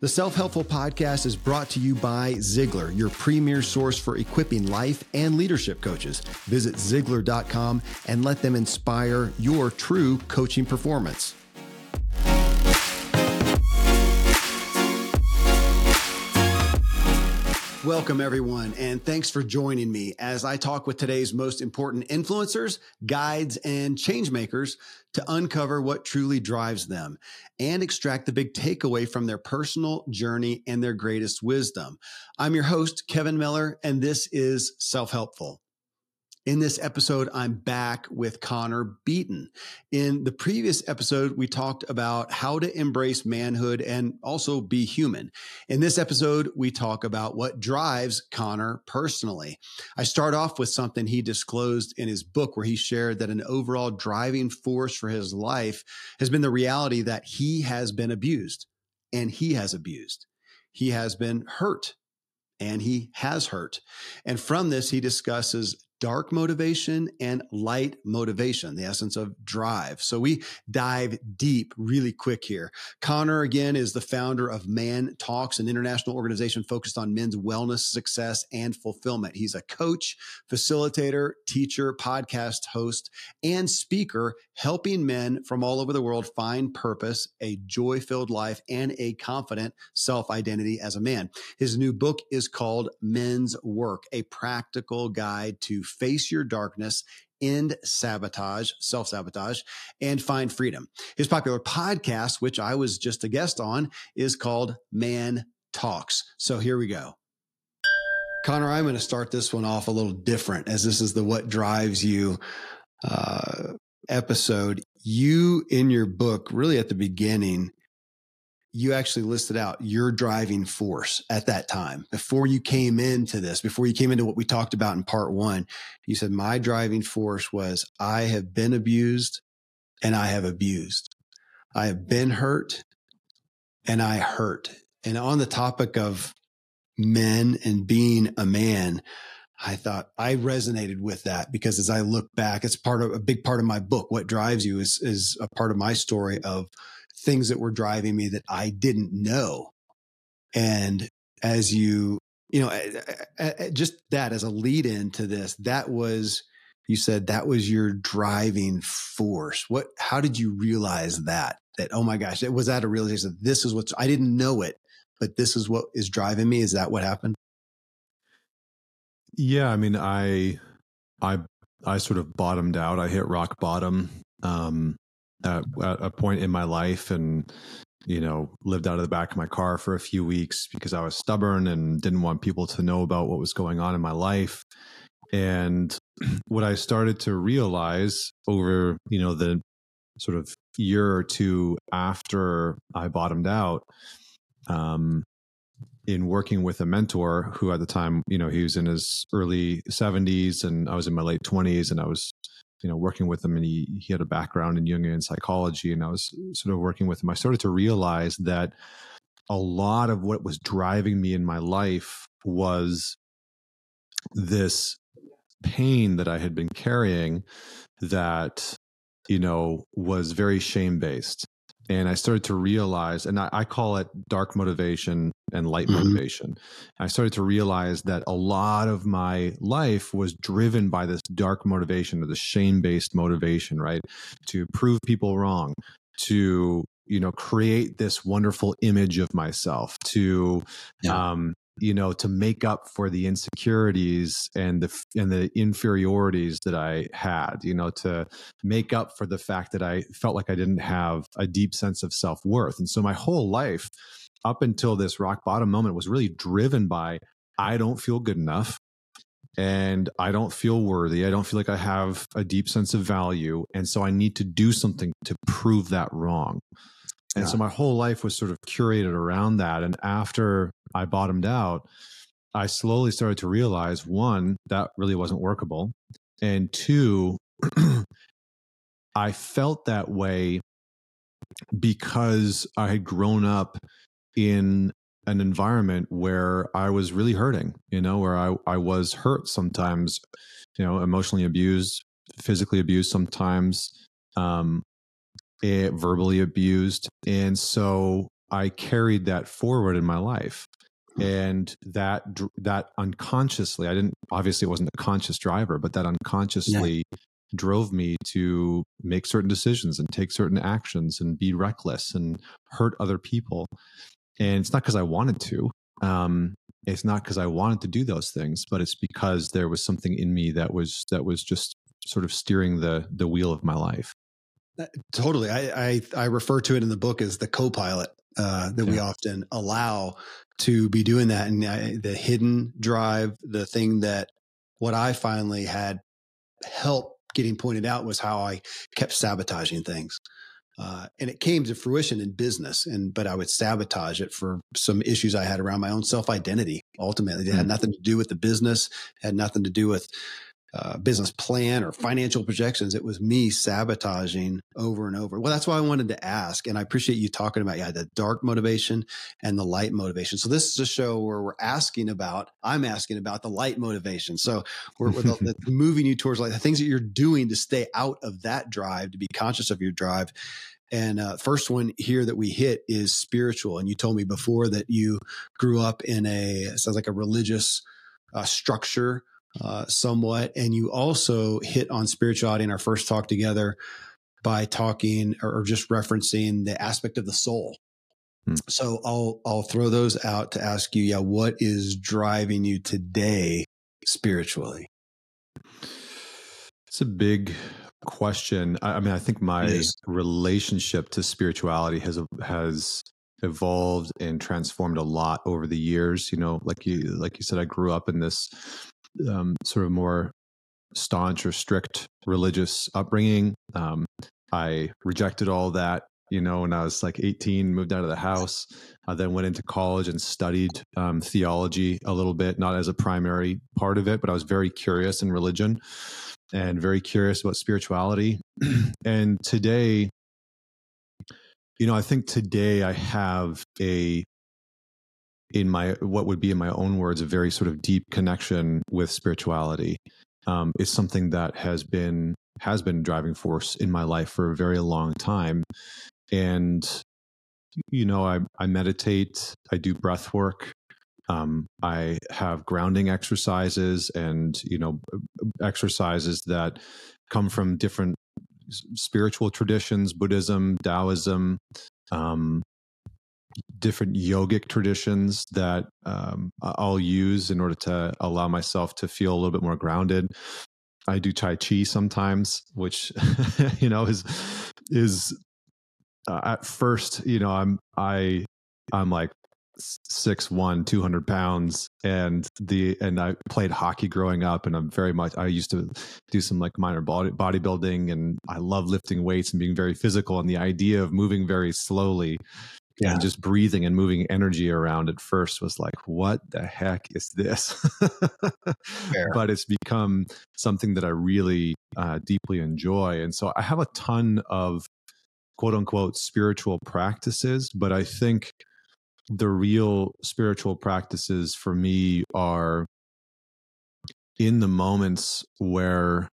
The Self Helpful Podcast is brought to you by Ziglar, your premier source for equipping life and leadership coaches. Visit Ziglar.com and let them inspire your true coaching performance. Welcome, everyone, and thanks for joining me as I talk with today's most important influencers, guides, and changemakers to uncover what truly drives them and extract the big takeaway from their personal journey and their greatest wisdom. I'm your host, Kevin Miller, and this is Self Helpful. In this episode, I'm back with Connor Beaton. In the previous episode, we talked about how to embrace manhood and also be human. In this episode, we talk about what drives Connor personally. I start off with something he disclosed in his book, where he shared that an overall driving force for his life has been the reality that he has been abused and he has abused. He has been hurt and he has hurt. And from this, he discusses dark motivation and light motivation, the essence of drive. So we dive deep really quick here. Connor, again, is the founder of Man Talks, an international organization focused on men's wellness, success, and fulfillment. He's a coach, facilitator, teacher, podcast host, and speaker, helping men from all over the world find purpose, a joy filled life, and a confident self identity as a man. His new book is called Men's Work, a practical guide to face your darkness end sabotage, self sabotage, and find freedom. His popular podcast, which I was just a guest on, is called Man Talks. So here we go. Connor, I'm going to start this one off a little different as this is the What Drives You uh, episode. You, in your book, really at the beginning, you actually listed out your driving force at that time before you came into this, before you came into what we talked about in part one. You said, My driving force was I have been abused and I have abused. I have been hurt and I hurt. And on the topic of men and being a man, I thought I resonated with that because as I look back, it's part of a big part of my book. What drives you is, is a part of my story of things that were driving me that I didn't know. And as you, you know, eh, eh, eh, just that as a lead in to this, that was, you said that was your driving force. What, how did you realize that? That, oh my gosh, was that a realization? This is what's, I didn't know it, but this is what is driving me. Is that what happened? Yeah. I mean, I, I, I sort of bottomed out. I hit rock bottom. Um, at, at a point in my life and you know lived out of the back of my car for a few weeks because i was stubborn and didn't want people to know about what was going on in my life. And what i started to realize over you know the sort of year or two after i bottomed out um in working with a mentor who at the time, you know, he was in his early 70s and I was in my late 20s and I was, you know, working with him and he, he had a background in Jungian psychology and I was sort of working with him. I started to realize that a lot of what was driving me in my life was this pain that I had been carrying that, you know, was very shame based and I started to realize, and I, I, call it dark motivation and light mm-hmm. motivation. I started to realize that a lot of my life was driven by this dark motivation or the shame based motivation, right? To prove people wrong, to you know create this wonderful image of myself to yeah. um you know to make up for the insecurities and the and the inferiorities that i had you know to make up for the fact that i felt like i didn't have a deep sense of self-worth. And so my whole life up until this rock bottom moment was really driven by i don't feel good enough and i don't feel worthy. I don't feel like i have a deep sense of value and so i need to do something to prove that wrong and yeah. so my whole life was sort of curated around that. And after I bottomed out, I slowly started to realize one, that really wasn't workable. And two, I felt that way because I had grown up in an environment where I was really hurting, you know, where I, I was hurt sometimes, you know, emotionally abused, physically abused sometimes, um, verbally abused. And so I carried that forward in my life. Hmm. And that that unconsciously, I didn't obviously it wasn't a conscious driver, but that unconsciously yeah. drove me to make certain decisions and take certain actions and be reckless and hurt other people. And it's not because I wanted to. Um, it's not because I wanted to do those things, but it's because there was something in me that was that was just sort of steering the the wheel of my life. Uh, totally. I, I, I refer to it in the book as the co-pilot uh, that yeah. we often allow to be doing that. And I, the hidden drive, the thing that what I finally had help getting pointed out was how I kept sabotaging things. Uh, and it came to fruition in business and but i would sabotage it for some issues i had around my own self-identity ultimately it had mm. nothing to do with the business had nothing to do with uh, business plan or financial projections. It was me sabotaging over and over. Well, that's why I wanted to ask. And I appreciate you talking about, yeah, the dark motivation and the light motivation. So this is a show where we're asking about, I'm asking about the light motivation. So we're, we're the, the moving you towards like the things that you're doing to stay out of that drive, to be conscious of your drive. And uh, first one here that we hit is spiritual. And you told me before that you grew up in a sounds like a religious uh, structure uh, somewhat. And you also hit on spirituality in our first talk together by talking or, or just referencing the aspect of the soul. Hmm. So I'll I'll throw those out to ask you, yeah, what is driving you today spiritually? It's a big question. I, I mean, I think my relationship to spirituality has has evolved and transformed a lot over the years. You know, like you like you said, I grew up in this um, sort of more staunch or strict religious upbringing. Um, I rejected all that, you know, when I was like 18, moved out of the house. I then went into college and studied um, theology a little bit, not as a primary part of it, but I was very curious in religion and very curious about spirituality. and today, you know, I think today I have a in my what would be in my own words a very sort of deep connection with spirituality um, is something that has been has been driving force in my life for a very long time. And you know i, I meditate i do breath work um, i have grounding exercises and you know exercises that come from different spiritual traditions buddhism taoism um, different yogic traditions that um, I'll use in order to allow myself to feel a little bit more grounded. I do Tai Chi sometimes, which you know is is uh, at first you know I'm I I'm like six one 200 pounds and the and i played hockey growing up and i'm very much i used to do some like minor body bodybuilding and i love lifting weights and being very physical and the idea of moving very slowly yeah. and just breathing and moving energy around at first was like what the heck is this? But it's become something that i really uh, deeply enjoy and so i have a ton of quote unquote spiritual practices but i think the real spiritual practices for me are in the moments where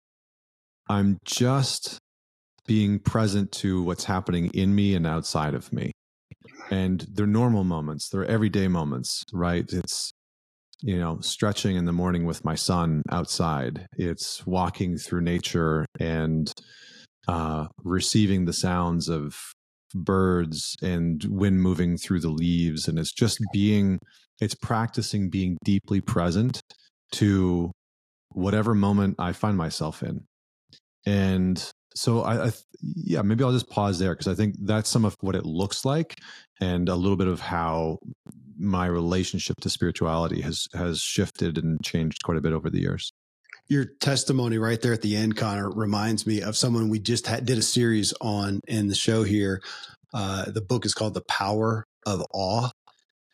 i'm just being present to what's happening in me and outside of me and they're normal moments they're everyday moments right? It's you know stretching in the morning with my son outside. It's walking through nature and uh, receiving the sounds of birds and wind moving through the leaves. And it's just being it's practicing being deeply present to whatever moment i find myself in. And so I, I, yeah maybe i'll just pause there because i think that's some of what it looks like and a little bit of how my relationship to spirituality has has shifted and changed quite a bit over the years your testimony right there at the end connor reminds me of someone we just had, did a series on in the show here uh, the book is called the power of awe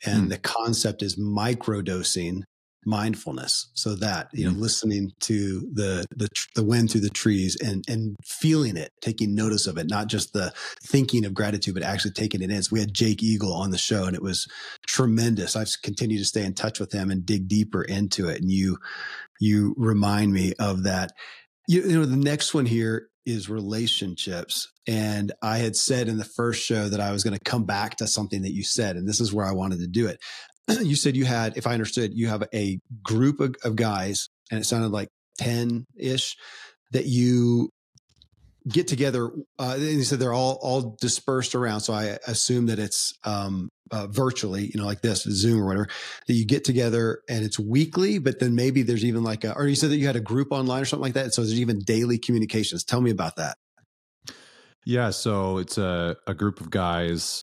and hmm. the concept is microdosing mindfulness. So that you know mm-hmm. listening to the the the wind through the trees and and feeling it taking notice of it not just the thinking of gratitude but actually taking it in. So we had jake eagle on the show and it was tremendous. I've continued to stay in touch with him and dig deeper into it. And you you remind me of that. You, you know the next one here is relationships. And i had said in the first show that i was going to come back to something that you said and this is where i wanted to do it you said you had, if I understood, you have a group of, of guys, and it sounded like 10 ish, that you get together. Uh, and you said they're all, all dispersed around. So I assume that it's, um, uh, virtually, you know, like this, Zoom or whatever, that you get together and it's weekly, but then maybe there's even like a, or you said that you had a group online or something like that. So there's even daily communications. Tell me about that. Yeah. So it's a, a group of guys.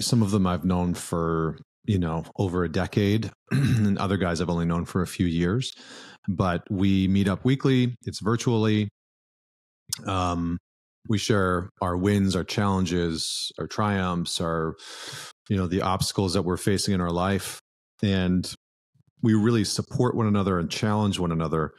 Some of them I've known for you know, over a decade, and other guys I've only known for a few years. But we meet up weekly. It's virtually. Um, we share our wins, our challenges, our triumphs, our, you know, the obstacles that we're facing in our life, and we really support one another and challenge one another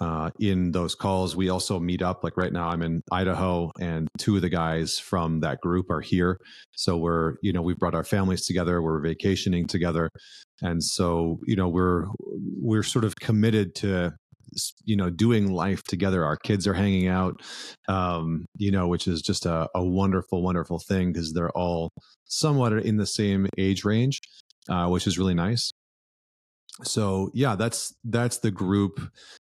uh, in those calls. We also meet up. Like right now, I'm in Idaho, and two of the guys from that group are here. So we're, you know, we've brought our families together. We're vacationing together, and so you know, we're we're sort of committed to you know doing life together our kids are hanging out um you know which is just a, a wonderful wonderful thing because they're all somewhat in the same age range uh, which is really nice so yeah that's that's the group.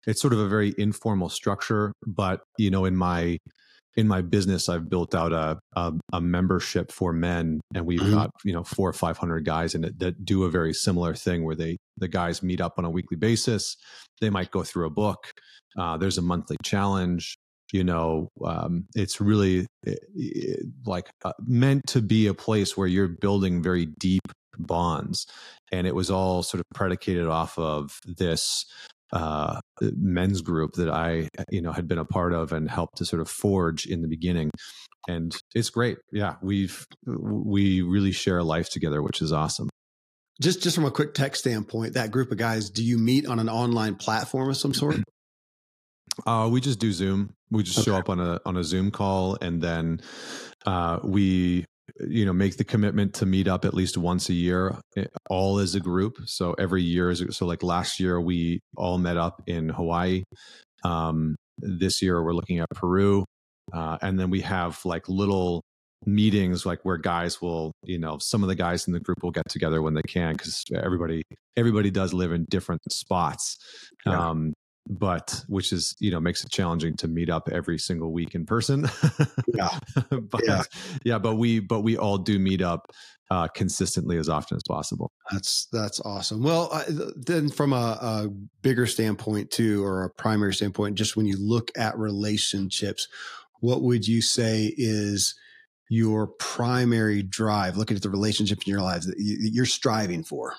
It's sort of a very informal structure but you know in my in my business i've built out a a, a membership for men and we've mm-hmm. got you know four or five hundred guys in it that do a very similar thing where they the guys meet up on a weekly basis. They might go through a book. Uh, there's a monthly challenge you know um, it's really eh, eh, like uh, meant to be a place where you're building very deep bonds and it was all sort of predicated off of this uh, men's group that I, you know, had been a part of and helped to sort of forge in the beginning. And it's great. Yeah, we've we really share a life together, which is awesome. Just just from a quick tech standpoint, that group of guys, do you meet on an online platform of some sort? Uh, we just do Zoom. We just okay. show up on a on a Zoom call, and then uh, we you know make the commitment to meet up at least once a year eh, all as a group. So every year is so like last year we all met up in hawaii. Um, this year we're looking at peru. Uh, and then we have like little meetings like where guys will you know some of the guys in the group will get together when they can because everybody everybody does live in different spots. Yeah. um, but which is you know makes it challenging to meet up every single week in person. Yeah. But yeah. yeah but we but we all do meet up uh, consistently as often as possible. That's that's awesome. Well uh, then from a, a bigger standpoint too or a primary standpoint just when you look at relationships what would you say is your primary drive? Looking at the relationships in your lives that you're striving for.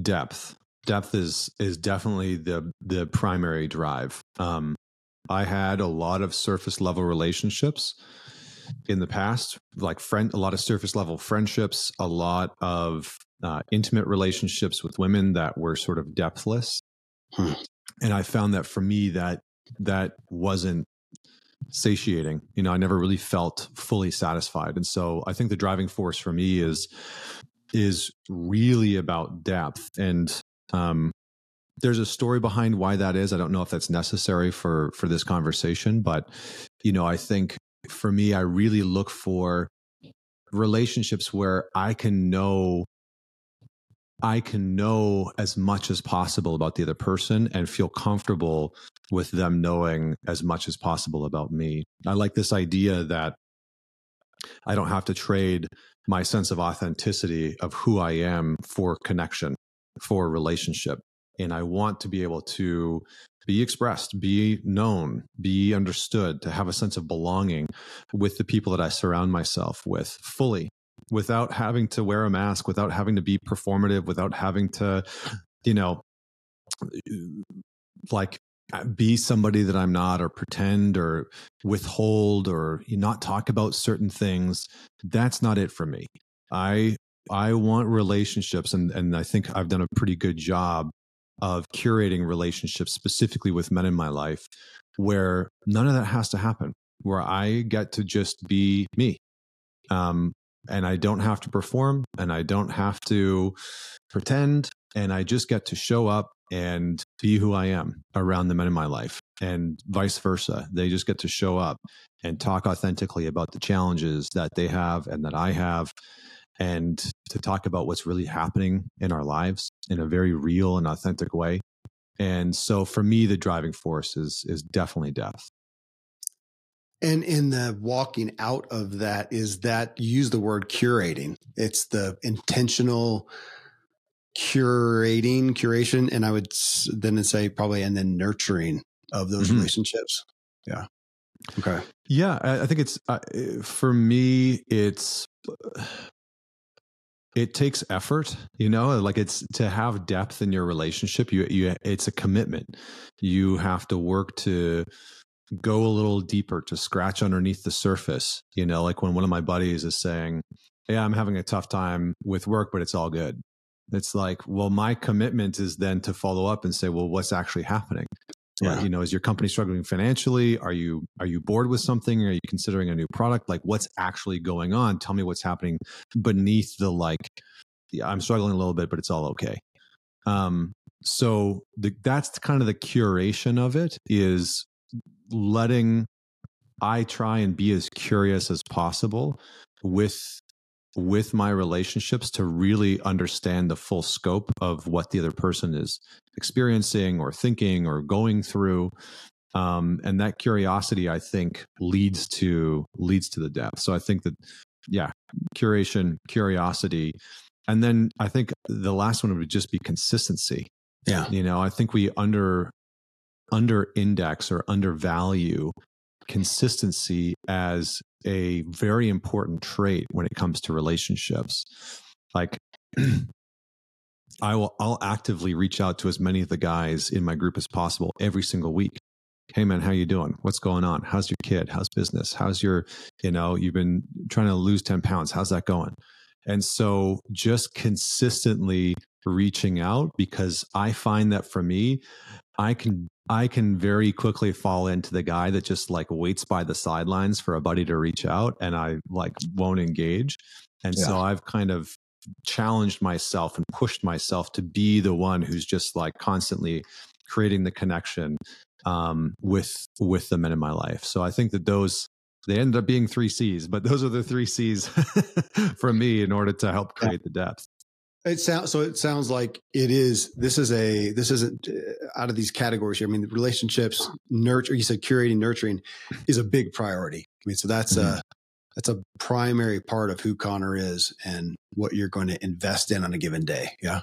Depth depth is is definitely the the primary drive. Um, I had a lot of surface level relationships, in the past, like friend, a lot of surface level friendships, a lot of uh, intimate relationships with women that were sort of depthless. Hmm. And I found that for me, that that wasn't satiating. You know, I never really felt fully satisfied. And so I think the driving force for me is is really about depth. And um, there's a story behind why that is. I don't know if that's necessary for for this conversation, but you know, I think for me, I really look for relationships where I can know I can know as much as possible about the other person and feel comfortable with them knowing as much as possible about me. I like this idea that I don't have to trade my sense of authenticity of who I am for connection, for relationship. And I want to be able to be expressed, be known, be understood, to have a sense of belonging with the people that I surround myself with fully without having to wear a mask, without having to be performative, without having to, you know, like uh, be somebody that I'm not or pretend or withhold or not talk about certain things. That's not it for me. I I want relationships and and I think I've done a pretty good job of curating relationships specifically with men in my life where none of that has to happen where I get to just be me. Um, and I don't have to perform and I don't have to pretend and I just get to show up and be who I am around the men in my life and vice versa. They just get to show up and talk authentically about the challenges that they have and that I have and to talk about what's really happening in our lives in a very real and authentic way. And so for me the driving force is is definitely death. And in the walking out of that is that you use the word curating. It's the intentional curating, curation, and I would then say probably and then nurturing of those mm-hmm. relationships. Yeah. Okay. Yeah, I, think it's uh, for me. It's it takes effort you know like it's to have depth in your relationship you you it's a commitment you have to work to go a little deeper to scratch underneath the surface. You know, like when one of my buddies is saying, Yeah, I'm having a tough time with work, but it's all good. It's like, well, my commitment is then to follow up and say, well, what's actually happening? Yeah. you know, is your company struggling financially? Are you are you bored with something? Are you considering a new product? Like, what's actually going on? Tell me what's happening beneath the like. Yeah, I'm struggling a little bit, but it's all okay. Um, so the, that's kind of the curation of it. Is letting I try and be as curious as possible with with my relationships to really understand the full scope of what the other person is experiencing or thinking or going through. Um, and that curiosity i think leads to leads to the depth so i think that yeah curation curiosity and then i think the last one would just be consistency. Yeah. You know i think we under under index or undervalue consistency as a very important trait when it comes to relationships. Like I will I'll actively reach out to as many of the guys in my group as possible every single week. Hey man, how you doing? What's going on? How's your kid? How's business? How's your, you know, you've been trying to lose 10 pounds. How's that going? And so just consistently reaching out because I find that for me, I can I can very quickly fall into the guy that just like waits by the sidelines for a buddy to reach out and I like won't engage. And yeah. so I've kind of challenged myself and pushed myself to be the one who's just like constantly creating the connection um, with with the men in my life. So I think that those they end up being three C's, but those are the three C's for me in order to help create the depth. It sounds so. It sounds like it is. This is a. This isn't uh, out of these categories here. I mean, relationships, nurture. You said curating, nurturing, is a big priority. I mean, so that's mm-hmm. a that's a primary part of who Connor is and what you're going to invest in on a given day. Yeah.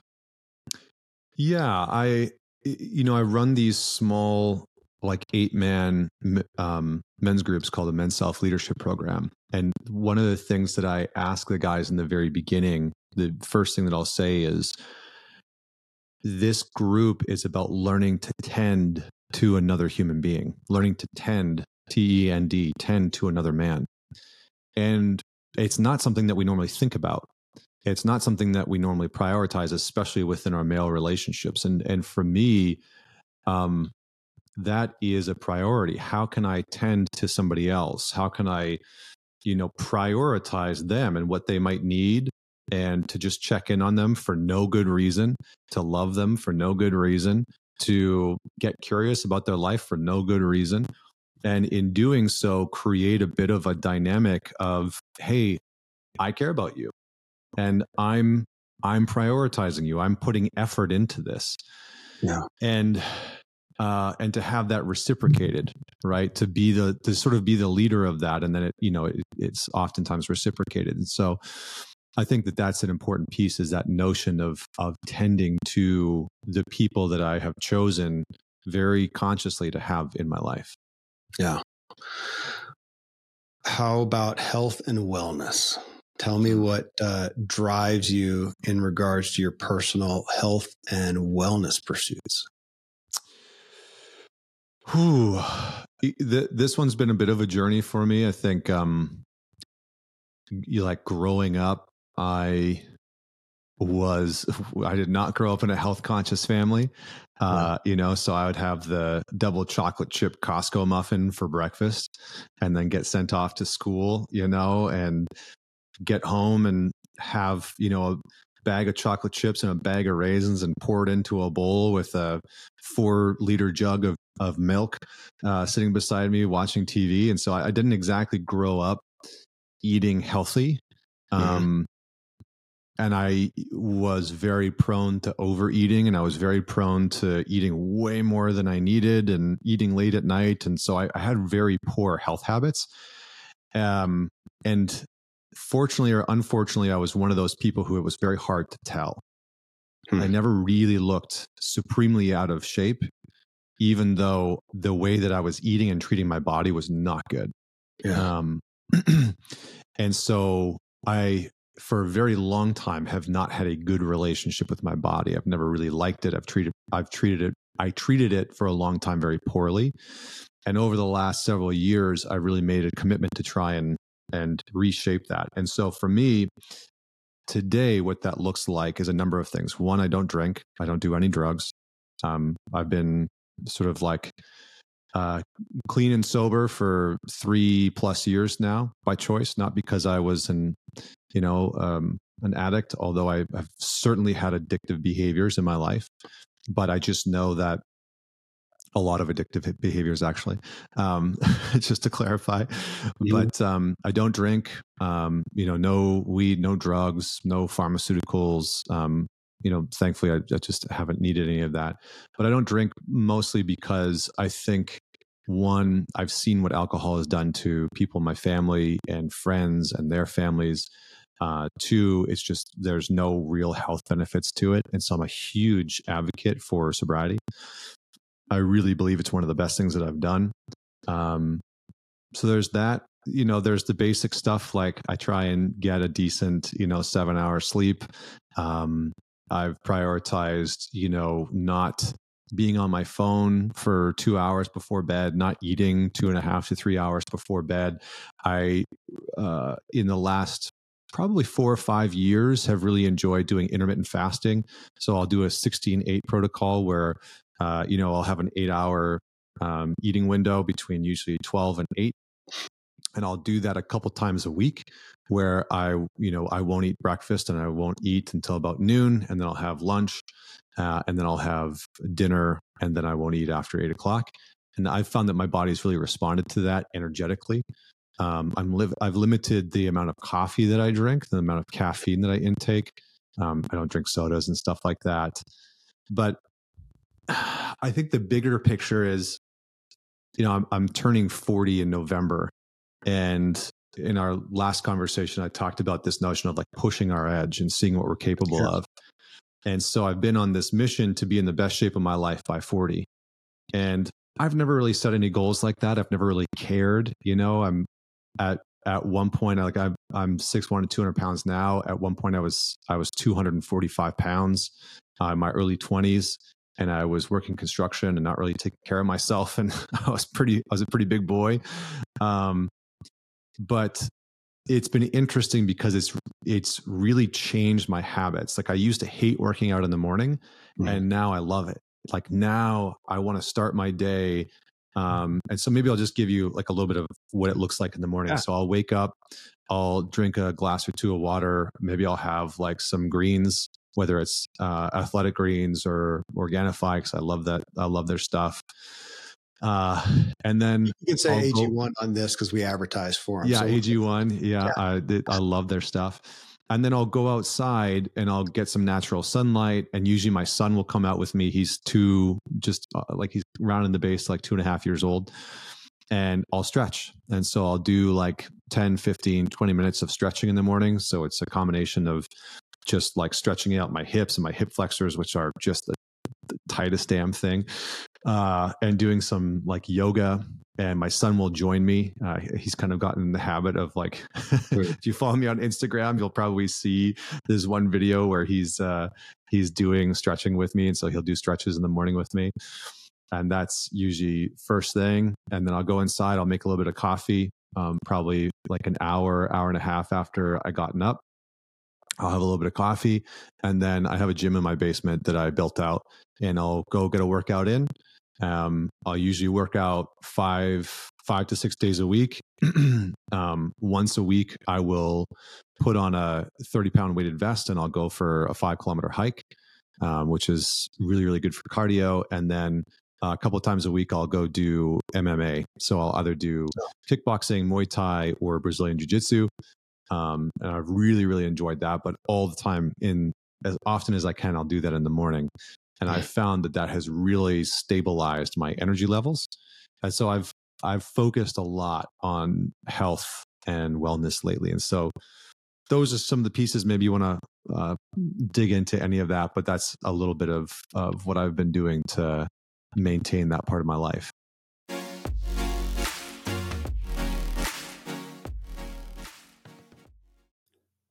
Yeah, I you know I run these small like eight man um, men's groups called the men's self leadership program and one of the things that i ask the guys in the very beginning the first thing that I'll say is this group is about learning to tend to another human being, learning to tend, T E N D, tend to another man. and it's not something that we normally think about. It's not something that we normally prioritize especially within our male relationships. And and for me um that is a priority. How can i tend to somebody else? How can i you know prioritize them and what they might need and to just check in on them for no good reason to love them for no good reason to get curious about their life for no good reason and in doing so create a bit of a dynamic of hey i care about you and i'm i'm prioritizing you i'm putting effort into this yeah and uh, and to have that reciprocated, right? To be the to sort of be the leader of that, and then it you know it, it's oftentimes reciprocated. And so, I think that that's an important piece is that notion of of tending to the people that I have chosen very consciously to have in my life. Yeah. How about health and wellness? Tell me what uh, drives you in regards to your personal health and wellness pursuits. Whew. This one's been a bit of a journey for me. I think, um, you like growing up, I was I did not grow up in a health conscious family. Uh, you know, so I would have the double chocolate chip Costco muffin for breakfast and then get sent off to school, you know, and get home and have, you know, a bag of chocolate chips and a bag of raisins and pour it into a bowl with a four liter jug of, of milk uh, sitting beside me watching TV. And so I, I didn't exactly grow up eating healthy. Mm-hmm. Um, and I was very prone to overeating and I was very prone to eating way more than I needed and eating late at night. And so I, I had very poor health habits. Um, and fortunately or unfortunately, I was one of those people who it was very hard to tell. Hmm. I never really looked supremely out of shape, even though the way that I was eating and treating my body was not good. Yeah. Um, and so I for a very long time have not had a good relationship with my body. I've never really liked it. I've treated I've treated it I treated it for a long time very poorly. And over the last several years, I really made a commitment to try and and reshape that. And so for me, today, what that looks like is a number of things. One, I don't drink. I don't do any drugs. Um, I've been sort of like uh, clean and sober for three plus years now by choice, not because I was an, you know, um, an addict, although I have certainly had addictive behaviors in my life. But I just know that a lot of addictive behaviors, actually, um, just to clarify. Yeah. But um, I don't drink, um, you know, no weed, no drugs, no pharmaceuticals, um, you know, thankfully, I, I, just haven't needed any of that. But I don't drink mostly because I think one, I've seen what alcohol has done to people in my family and friends and their families. Uh, two, it's just there's no real health benefits to it. And so I'm a huge advocate for sobriety. I really believe it's one of the best things that I've done. Um, so there's that. You know, there's the basic stuff like I try and get a decent, you know, seven hour sleep. Um, I've prioritized, you know, not being on my phone for two hours before bed, not eating two and a half to three hours before bed. I, uh, in the last probably four or five years, have really enjoyed doing intermittent fasting. So I'll do a 16 8 protocol where, uh, you know, I'll have an eight hour um, eating window between usually 12 and 8 and I'll do that a couple times a week where I, you know, I won't eat breakfast and I won't eat until about noon, and then I'll have lunch, uh, and then I'll have dinner, and then I won't eat after eight o'clock. And I've found that my body's really responded to that energetically. Um, I'm live. I've limited the amount of coffee that I drink, the amount of caffeine that I intake. Um, I don't drink sodas and stuff like that. But I think the bigger picture is, you know, I'm, I'm turning 40 in November, and in our last conversation, I talked about this notion of like pushing our edge and seeing what we're capable sure. of. And so I've been on this mission to be in the best shape of my life by 40. And I've never really set any goals like that. I've never really cared. You know, I'm at at one point like I'm I'm six one to two hundred pounds now. At one point I was I was two hundred and forty five pounds uh, in my early twenties, and I was working construction and not really taking care of myself. And I was pretty I was a pretty big boy. Um, but it's been interesting because it's it's really changed my habits. Like I used to hate working out in the morning, mm-hmm. and now I love it. Like now I want to start my day. Um, and so maybe I'll just give you like a little bit of what it looks like in the morning. Yeah. So I'll wake up, I'll drink a glass or two of water. Maybe I'll have like some greens, whether it's uh, athletic greens or Organifi, because I love that. I love their stuff. Uh, and then you can say AG1 on this because we advertise for them. Yeah, so AG1. Yeah, yeah. I, I love their stuff. And then I'll go outside and I'll get some natural sunlight. And usually my son will come out with me. He's two, just uh, like he's rounding the base, like two and a half years old. And I'll stretch. And so I'll do like 10, 15, 20 minutes of stretching in the morning. So it's a combination of just like stretching out my hips and my hip flexors, which are just the, the tightest damn thing uh, and doing some like yoga. And my son will join me. Uh, he's kind of gotten in the habit of like, if you follow me on Instagram, you'll probably see this one video where he's uh, he's doing stretching with me, and so he'll do stretches in the morning with me. And that's usually first thing. And then I'll go inside. I'll make a little bit of coffee, um, probably like an hour, hour and a half after I gotten up. I'll have a little bit of coffee, and then I have a gym in my basement that I built out, and I'll go get a workout in. Um, I'll usually work out five five to six days a week. um, once a week, I will put on a thirty pound weighted vest and I'll go for a five kilometer hike, um, which is really really good for cardio. And then uh, a couple of times a week, I'll go do MMA. So I'll either do kickboxing, Muay Thai, or Brazilian Jiu Jitsu. Um, and I've really really enjoyed that. But all the time in as often as I can, I'll do that in the morning and i found that that has really stabilized my energy levels and so i've i've focused a lot on health and wellness lately and so those are some of the pieces. Maybe you want to uh, dig into any of that but that's a little bit of of what i've been doing to maintain that part of my life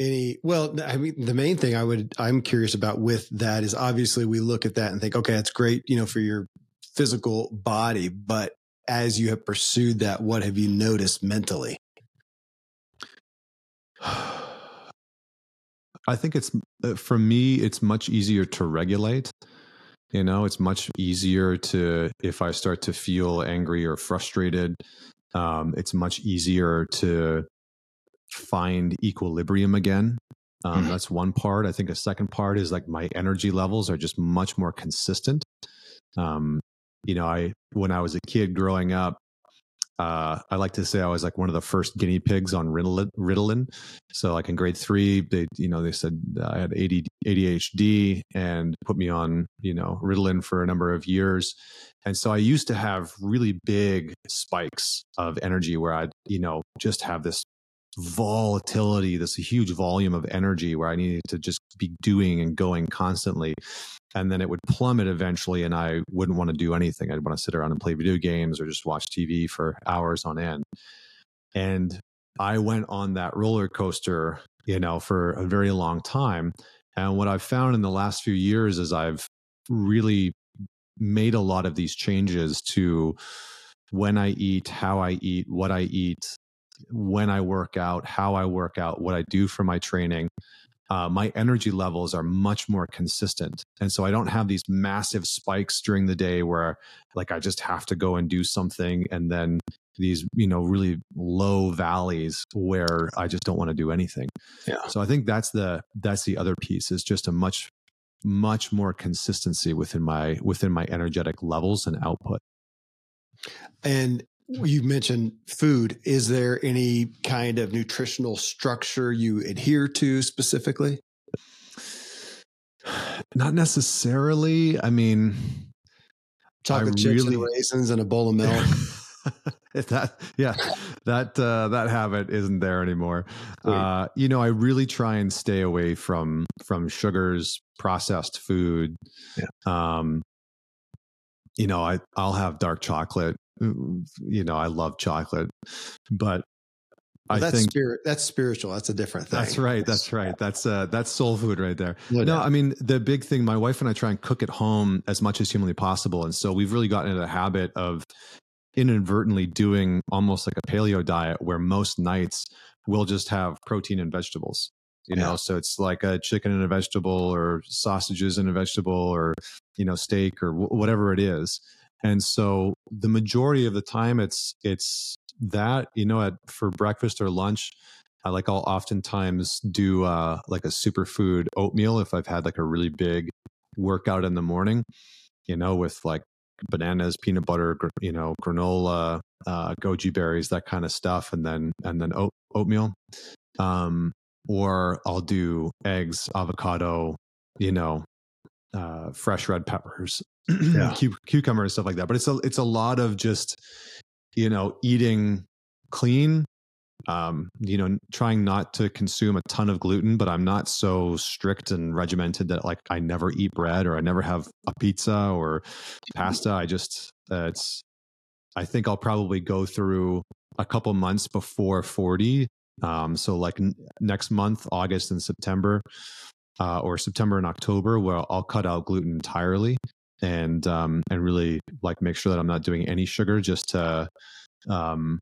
Any well i mean the main thing i would i'm curious about with that is obviously we look at that and think okay that's great you know for your physical body but as you have pursued that what have you noticed mentally? I think it's uh, for me it's much easier to regulate you know? It's much easier to if i start to feel angry or frustrated um, it's much easier to find equilibrium again. Um, mm-hmm. That's one part. I think a second part is like my energy levels are just much more consistent. Um, you know, I when I was a kid growing up, uh, I like to say I was like one of the first guinea pigs on Ritalin. So like in grade three, they you know they said I had ADHD and put me on you know Ritalin for a number of years, and so I used to have really big spikes of energy where I'd you know just have this volatility, this huge volume of energy where I needed to just be doing and going constantly. And then it would plummet eventually, and I wouldn't want to do anything. I'd want to sit around and play video games or just watch TV for hours on end. And I went on that roller coaster, you know, for a very long time. And what I've found in the last few years is I've really made a lot of these changes to when I eat, how I eat, what I eat, when I work out, how I work out, what I do for my training, uh, my energy levels are much more consistent. And so I don't have these massive spikes during the day where like I just have to go and do something and then these, you know, really low valleys where I just don't want to do anything. Yeah. So I think that's the that's the other piece is just a much much more consistency within my within my energetic levels and output. And you mentioned food. Is there any kind of nutritional structure you adhere to specifically? Not necessarily. I mean, chocolate I chips really... and raisins and a bowl of milk. if that, yeah, that uh, that habit isn't there anymore. Uh, you know, I really try and stay away from from sugars, processed food. Yeah. Um, you know, I I'll have dark chocolate you know, I love chocolate, but well, I that's think spirit. That's spiritual. That's a different thing. That's right. That's right. That's uh, that's soul food right there. No, no, I mean the big thing. My wife and I try and cook at home as much as humanly possible, and so we've really gotten into the habit of inadvertently doing almost like a paleo diet, where most nights we'll just have protein and vegetables. You yeah. know, so it's like a chicken and a vegetable, or sausages and a vegetable, or you know, steak, or w- whatever it is and so the majority of the time it's it's that you know at for breakfast or lunch i like i'll oftentimes do uh like a superfood oatmeal if i've had like a really big workout in the morning you know with like bananas peanut butter you know granola uh goji berries that kind of stuff and then and then oat, oatmeal. Um or i'll do eggs avocado you know uh, fresh red peppers, yeah. cucumber and stuff like that. But it's a it's a lot of just you know eating clean. Um, you know, trying not to consume a ton of gluten, but I'm not so strict and regimented that like I never eat bread or I never have a pizza or pasta. I just uh, it's. I think I'll probably go through a couple months before 40 um, so like n- next month, August and September, uh, or September and October, where I'll cut out gluten entirely and um, and really like make sure that I'm not doing any sugar just to um,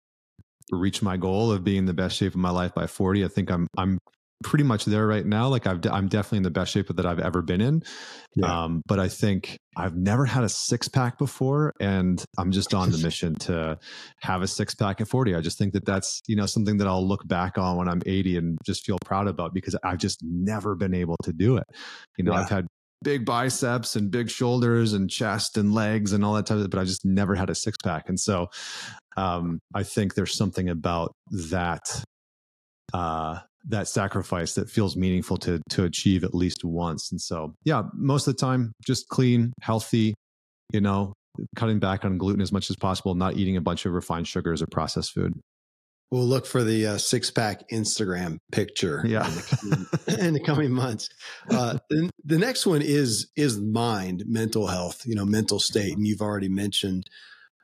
reach my goal of being in the best shape of my life by 40. I think I'm I'm pretty much there right now. Like I've, I'm definitely in the best shape that I've ever been in. Yeah. Um, but I think I've never had a six pack before and I'm just on the mission to have a six pack at 40. I just think that that's, you know, something that I'll look back on when I'm 80 and just feel proud about because I've just never been able to do it. You know, yeah. I've had big biceps and big shoulders and chest and legs and all that type of, but I just never had a six pack. And so, um, I think there's something about that, uh, that sacrifice that feels meaningful to to achieve at least once. And so, yeah, most of the time, just clean, healthy, you know, cutting back on gluten as much as possible, not eating a bunch of refined sugars or processed food. We'll look for the uh, six pack Instagram picture. Yeah. in, the coming, in the coming months. Uh, the, the next one is is mind, mental health, you know, mental state, and you've already mentioned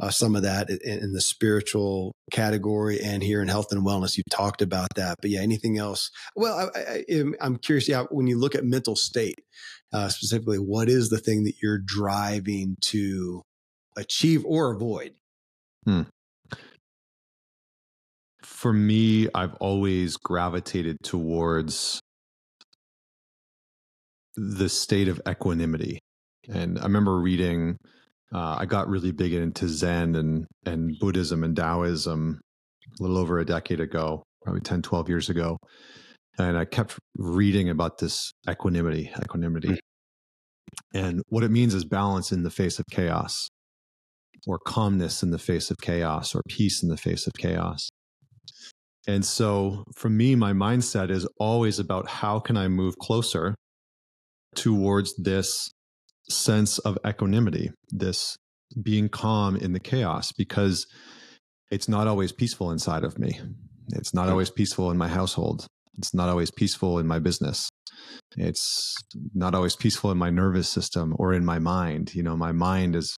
uh, some of that in, in, the spiritual category and here in health and wellness. You talked about that, but yeah, anything else? Well, I, am curious. Yeah, when you look at mental state uh, specifically, what is the thing that you're driving to achieve or avoid? Hmm. For me, I've always gravitated towards the state of equanimity. And I remember reading uh, I got really big into Zen and, and Buddhism and Taoism a little over a decade ago, probably 10, 12 years ago. And I kept reading about this equanimity, equanimity. Mm-hmm. And what it means is balance in the face of chaos, or calmness in the face of chaos, or peace in the face of chaos. And so for me, my mindset is always about how can I move closer towards this sense of equanimity, this being calm in the chaos, because it's not always peaceful inside of me. It's not always peaceful in my household. It's not always peaceful in my business. It's not always peaceful in my nervous system or in my mind. You know, my mind is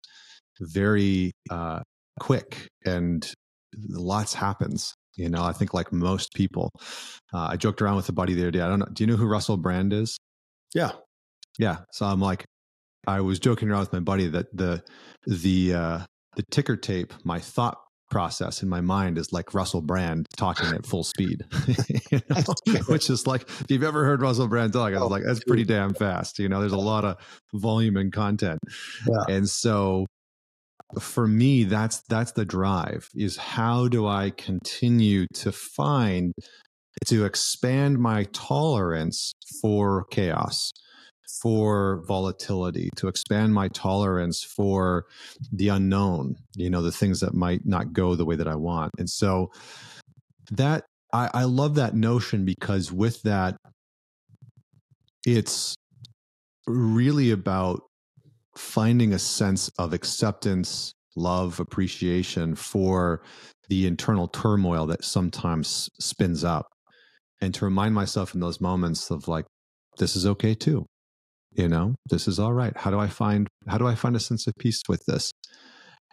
very uh, quick and lots happens. You know, I think like most people, uh, I joked around with a buddy the other day. I don't know. Do you know who Russell Brand is? Yeah. Yeah. So I'm like, I was joking around with my buddy that the the uh, the ticker tape, my thought process in my mind is like Russell Brand talking at full speed, you know? which is like if you've ever heard Russell Brand talk, I was oh, like, that's pretty damn fast. You know, there's a lot of volume and content, yeah. and so for me, that's that's the drive. Is how do I continue to find to expand my tolerance for chaos? for volatility, to expand my tolerance for the unknown, you know, the things that might not go the way that I want. And so that I, I love that notion because with that, it's really about finding a sense of acceptance, love, appreciation for the internal turmoil that sometimes spins up. And to remind myself in those moments of like, this is okay too. You know this is all right. How do i find how do i find a sense of peace with this?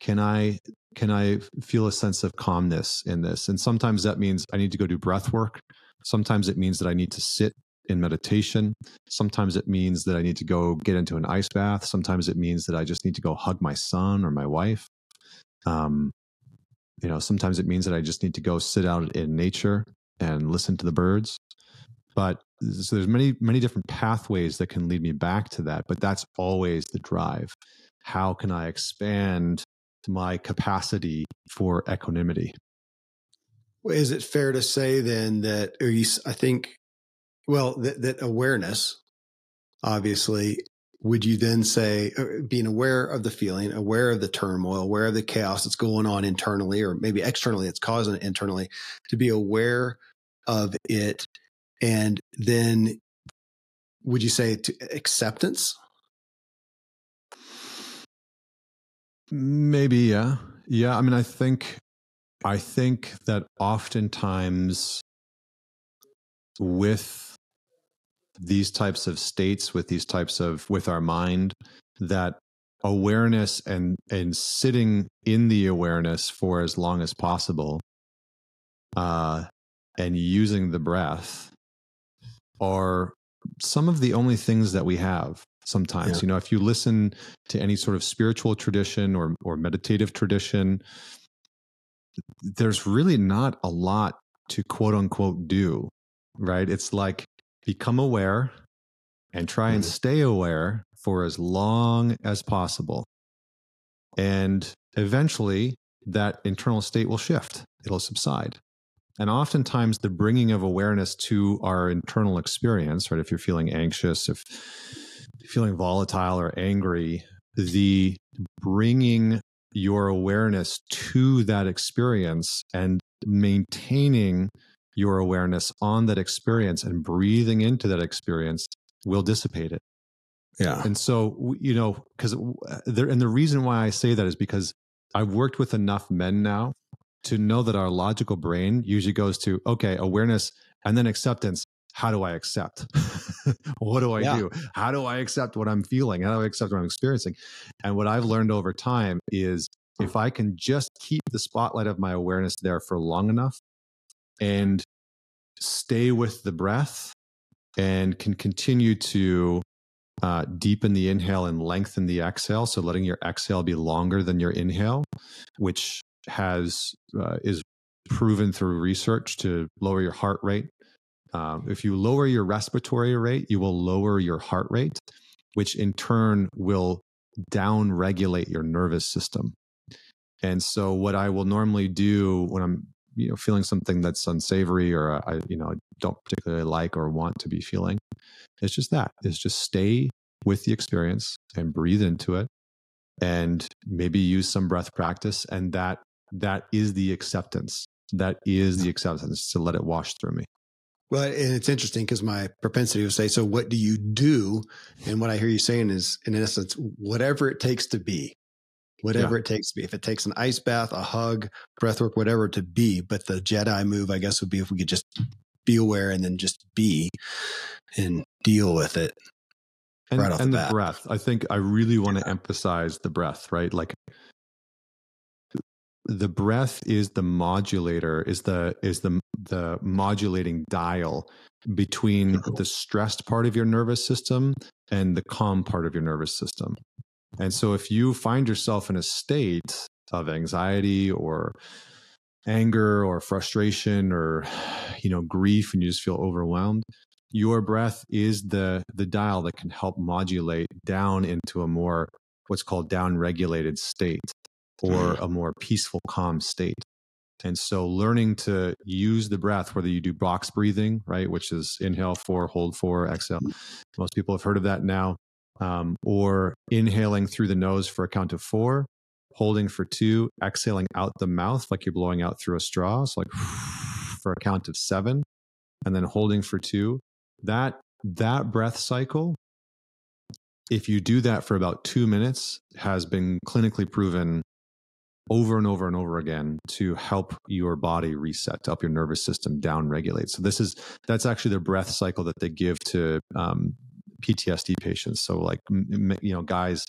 Can i can i feel a sense of calmness in this? And sometimes that means i need to go do breath work. Sometimes it means that i need to sit in meditation. Sometimes it means that i need to go get into an ice bath. Sometimes it means that i just need to go hug my son or my wife. Um, you know sometimes it means that i just need to go sit out in nature and listen to the birds. But so there's many many different pathways that can lead me back to that but that's always the drive. How can i expand my capacity for equanimity? Is it fair to say then that or you i think well that, that awareness obviously would you then say uh, being aware of the feeling aware of the turmoil aware of the chaos that's going on internally or maybe externally it's causing it internally to be aware of it and then would you say to acceptance? Maybe, yeah. Yeah. I mean, I think, I think that oftentimes with these types of states, with these types of, with our mind, that awareness and, and sitting in the awareness for as long as possible, uh, and using the breath are some of the only things that we have sometimes. Yeah. You know, if you listen to any sort of spiritual tradition or or meditative tradition, there's really not a lot to quote unquote do, right? It's like become aware and try and mm-hmm. stay aware for as long as possible. And eventually that internal state will shift. It'll subside. And oftentimes, the bringing of awareness to our internal experience, right? If you're feeling anxious, if feeling volatile or angry, the bringing your awareness to that experience and maintaining your awareness on that experience and breathing into that experience will dissipate it. Yeah. And so, you know, because uh, there, and the reason why I say that is because I've worked with enough men now to know that our logical brain usually goes to okay awareness and then acceptance how do i accept what do i yeah. do how do i accept what i'm feeling how do i accept what i'm experiencing and what i've learned over time is if I can just keep the spotlight of my awareness there for long enough and stay with the breath and can continue to uh, deepen the inhale and lengthen the exhale. So letting your exhale be longer than your inhale, which has uh, is proven through research to lower your heart rate. Um, if you lower your respiratory rate, you will lower your heart rate, which in turn will down regulate your nervous system. And so, what I will normally do when I'm you know feeling something that's unsavory or uh, I you know don't particularly like or want to be feeling, it's just that. It's just stay with the experience and breathe into it, and maybe use some breath practice, and that that is the acceptance. That is the acceptance to let it wash through me. Well, and it's interesting because my propensity to say, so what do you do? And what I hear you saying is, in essence, whatever it takes to be, whatever yeah. it takes to be. If it takes an ice bath, a hug, breath work, whatever to be. But the Jedi move, I guess, would be if we could just be aware and then just be and deal with it. And, right and the, the breath. I think I really want to emphasize the breath, right? Like the breath is the modulator is the is the the modulating dial between the stressed part of your nervous system and the calm part of your nervous system and so if you find yourself in a state of anxiety or anger or frustration or you know grief and you just feel overwhelmed your breath is the the dial that can help modulate down into a more what's called down regulated state or mm. a more peaceful, calm state. And so learning to use the breath, whether you do box breathing, right, which is inhale four, hold four, exhale. Mm. Most people have heard of that now. Um, or inhaling through the nose for a count of four, holding for two, exhaling out the mouth like you're blowing out through a straw. So like for a count of seven, and then holding for two. That that breath cycle if you do that for about two minutes, has been clinically proven over and over and over again to help your body reset, to help your nervous system down regulate. So this is that's actually the breath cycle that they give to um, PTSD patients. So like you know guys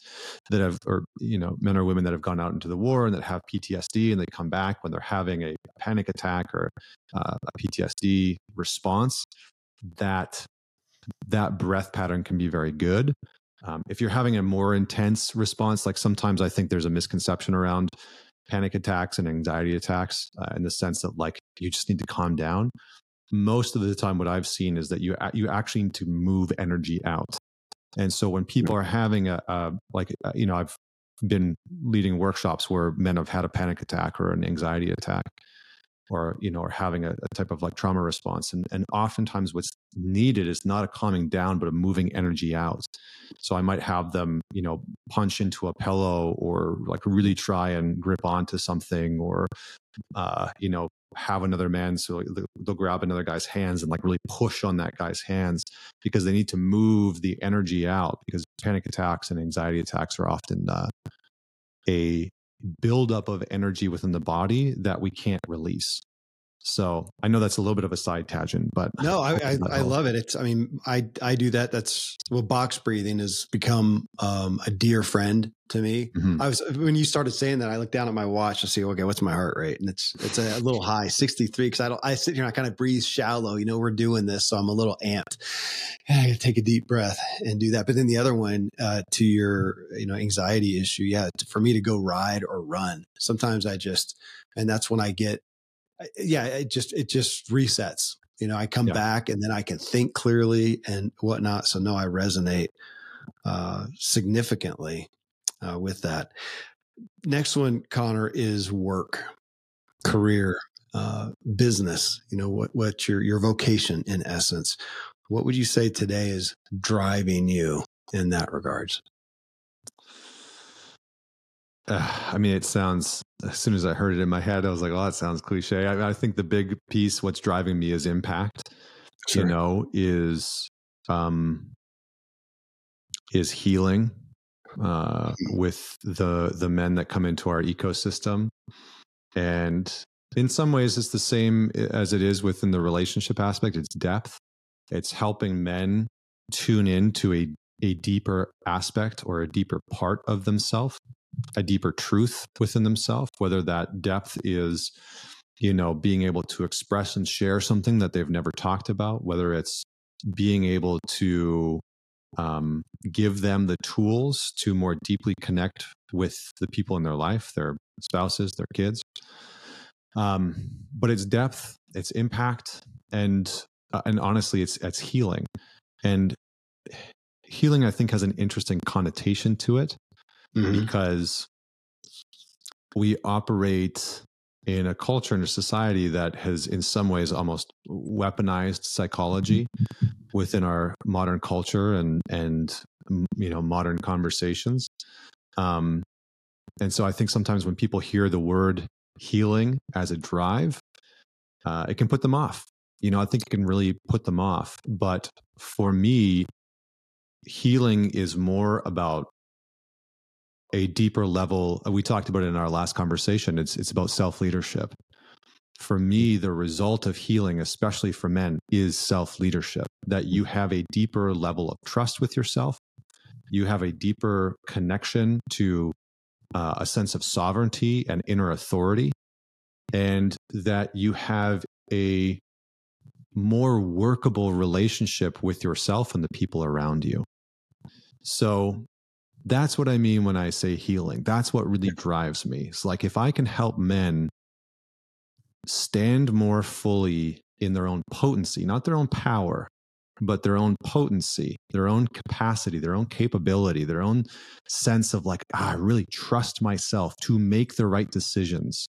that have or you know men or women that have gone out into the war and that have PTSD and they come back when they're having a panic attack or uh, a PTSD response. That that breath pattern can be very good. Um, if you're having a more intense response, like sometimes I think there's a misconception around panic attacks and anxiety attacks uh, in the sense that like you just need to calm down most of the time what i've seen is that you you actually need to move energy out. And so when people are having a, a like uh, you know i've been leading workshops where men have had a panic attack or an anxiety attack or you know or having a, a, type of like trauma response and and oftentimes what's needed is not a calming down but a moving energy out. So i might have them you know punch into a pillow or like really try and grip onto something or uh you know have another man so they'll grab another guy's hands and like really push on that guy's hands because they need to move the energy out because panic attacks and anxiety attacks are often uh, a buildup of energy within the body that we can't release. So I know that's a little bit of a side tangent, but no, I, I, I, love it. It's, I mean, I, I do that. That's well, box breathing has become um, a dear friend to me. Mm-hmm. I was, when you started saying that, I looked down at my watch to see, okay, what's my heart rate? And it's, it's a little high, 63. Cause I don't, I sit here and I kind of breathe shallow, you know, we're doing this. So I'm a little amped. And I gotta take a deep breath and do that. But then the other one, uh, to your, you know, anxiety issue. Yeah. For me to go ride or run, sometimes I just, and that's when I get yeah, it just it just resets. You know, I come yeah. back and then I can think clearly and whatnot. So no, I resonate uh, significantly uh, with that. Next one, Connor, is work, career, uh, business. You know what what your your vocation in essence. What would you say today is driving you in that regards? Uh, I mean, it sounds, as soon as I heard it in my head, I was like, oh, that sounds cliche. I, I think the big piece, what's driving me is impact, sure. you know, is, um, is healing, uh, mm-hmm. with the, the men that come into our ecosystem. And in some ways, it's the same as it is within the relationship aspect. It's depth. It's helping men tune in to a, a deeper aspect or a deeper part of themselves a deeper truth within themselves, whether that depth is, you know, being able to express and share something that they've never talked about, whether it's being able to um, give them the tools to more deeply connect with the people in their life, their spouses, their kids. Um, but it's depth, it's impact, and uh, and honestly, it's it's healing. And healing, I think, has an interesting connotation to it mm-hmm. because we operate in a culture and a society that has in some ways almost weaponized psychology within our modern culture and and you know modern conversations. Um and so i think sometimes when people hear the word healing as a drive uh, it can put them off. You know i think it can really put them off. But for me healing is more about a deeper level. We talked about it in our last conversation. It's it's about self leadership for me the result of healing especially for men is self leadership that you have a deeper level of trust with yourself. You have a deeper connection to uh, a sense of sovereignty and inner authority and that you have a more workable relationship with yourself and the people around you. So that's what I mean when I say healing. That's what really drives me. It's like if I can help men stand more fully in their own potency, not their own power, but their own potency, their own capacity, their own capability, their own sense of like, ah, I really trust myself to make the right decisions,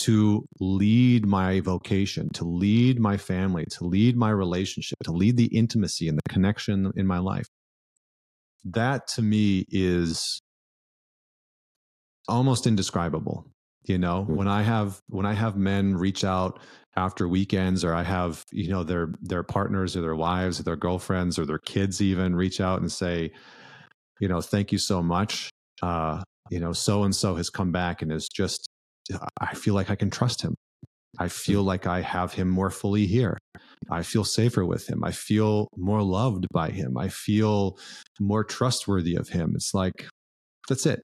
to lead my vocation, to lead my family, to lead my relationship, to lead the intimacy and the connection in my life that to me is almost indescribable you know? Mm-hmm. when i have when i have men reach out after weekends or i have you know their their partners or their wives or their girlfriends or their kids even reach out and say you know thank you so much. Uh you know so and so has come back and is just i feel like i can trust him I feel mm. like I have him more fully here. I feel safer with him. I feel more loved by him. I feel more trustworthy of him. It's like, that's it.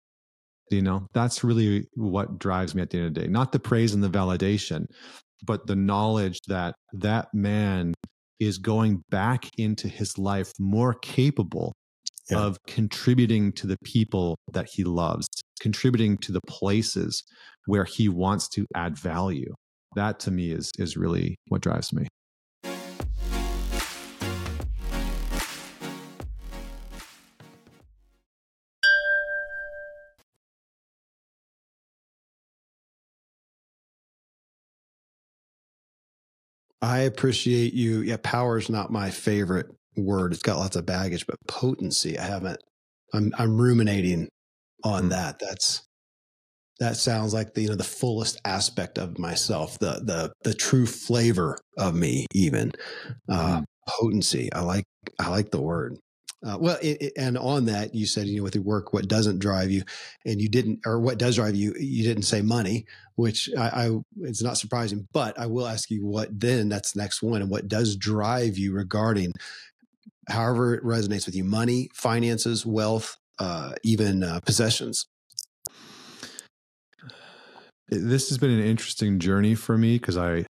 You know, that's really what drives me at the end of the day. Not the praise and the validation, but the knowledge that that man is going back into his life more capable yeah. of contributing to the people that he loves, contributing to the places where he wants to add value that to me is is really what drives me I appreciate you. Yeah, power is not my favorite word. It's got lots of baggage, but potency, I haven't. I'm I'm ruminating on mm. that. That's that sounds like the you know the fullest aspect of myself the the the true flavor of me even uh, mm. potency. I like i like the word. Uh, well it, it, and on that you said you know with your work what doesn't drive you and you didn't or what does drive you you didn't say money which I, I it's not surprising but i will ask you what then that's the next one and what does drive you regarding however it resonates with you money finances wealth uh, even uh, possessions this has been an interesting journey for me because I,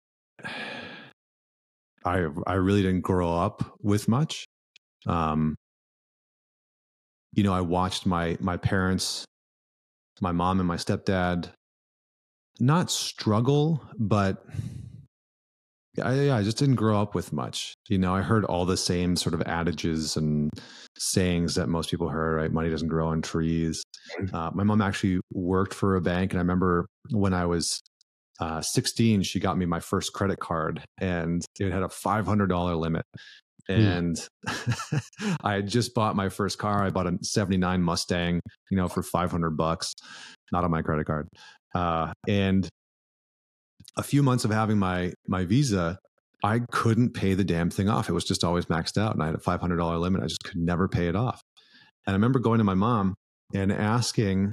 I, I really didn't grow up with much. Um, you know, I watched my my parents, my mom and my stepdad, not struggle, but I, yeah, I just didn't grow up with much. You know, I heard all the same sort of adages and sayings that most people heard, right? Money doesn't grow on trees. Mm-hmm. Uh, my mom actually worked for a bank. And I remember when I was uh, 16, she got me my first credit card and it had a $500 limit. Hmm. And mm. I had just bought my first car. I bought a 79 Mustang, you know, for 500 bucks, not on my credit card. Uh, and a few months of having my my visa, I couldn't pay the damn thing off. It was just always maxed out, and I had a five hundred dollar limit. I just could never pay it off. And I remember going to my mom and asking,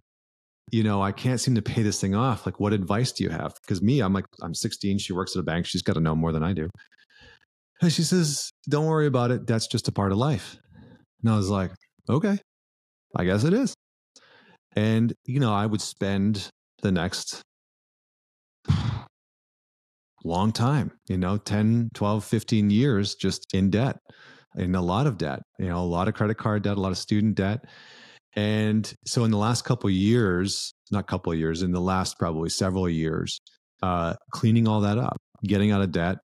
you know, I can't seem to pay this thing off. Like, what advice do you have? Because me, I'm like, I'm 16. She works at a bank. She's got to know more than I do. And she says, don't worry about it. That's just a part of life. And I was like, okay, I guess it is. And, you know, I would spend the next long time, you know, 10, 12, 15 years just in debt, in a lot of debt, you know, a lot of credit card debt, a lot of student debt. And so in the last couple of years, not couple of years, in the last probably several years, uh, cleaning all that up, getting out of debt,